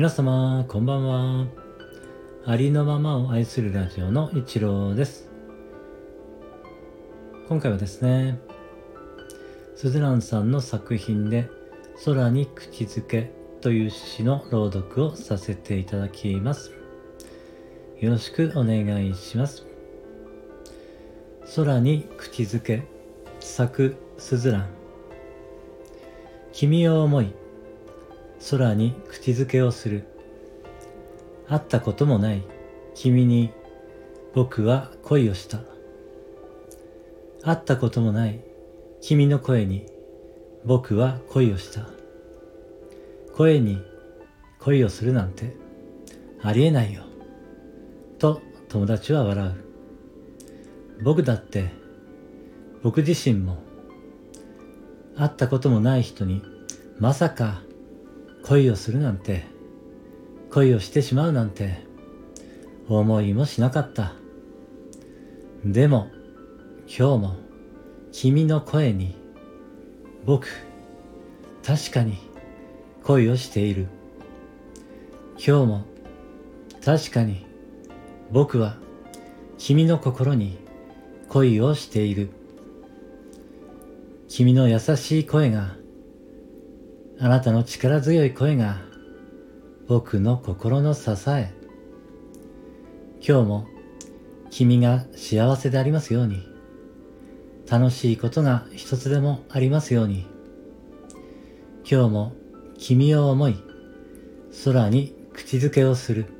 皆様こんばんは。ありのままを愛するラジオの一郎です。今回はですねスズランさんの作品で「空に口づけ」という詩の朗読をさせていただきます。よろしくお願いします。空に口づけ咲くスズラン君を思い空に口づけをする。会ったこともない君に僕は恋をした。会ったこともない君の声に僕は恋をした。声に恋をするなんてありえないよ。と友達は笑う。僕だって僕自身も会ったこともない人にまさか恋をするなんて、恋をしてしまうなんて、思いもしなかった。でも、今日も、君の声に、僕、確かに恋をしている。今日も、確かに、僕は、君の心に恋をしている。君の優しい声があなたの力強い声が僕の心の支え。今日も君が幸せでありますように。楽しいことが一つでもありますように。今日も君を思い、空に口づけをする。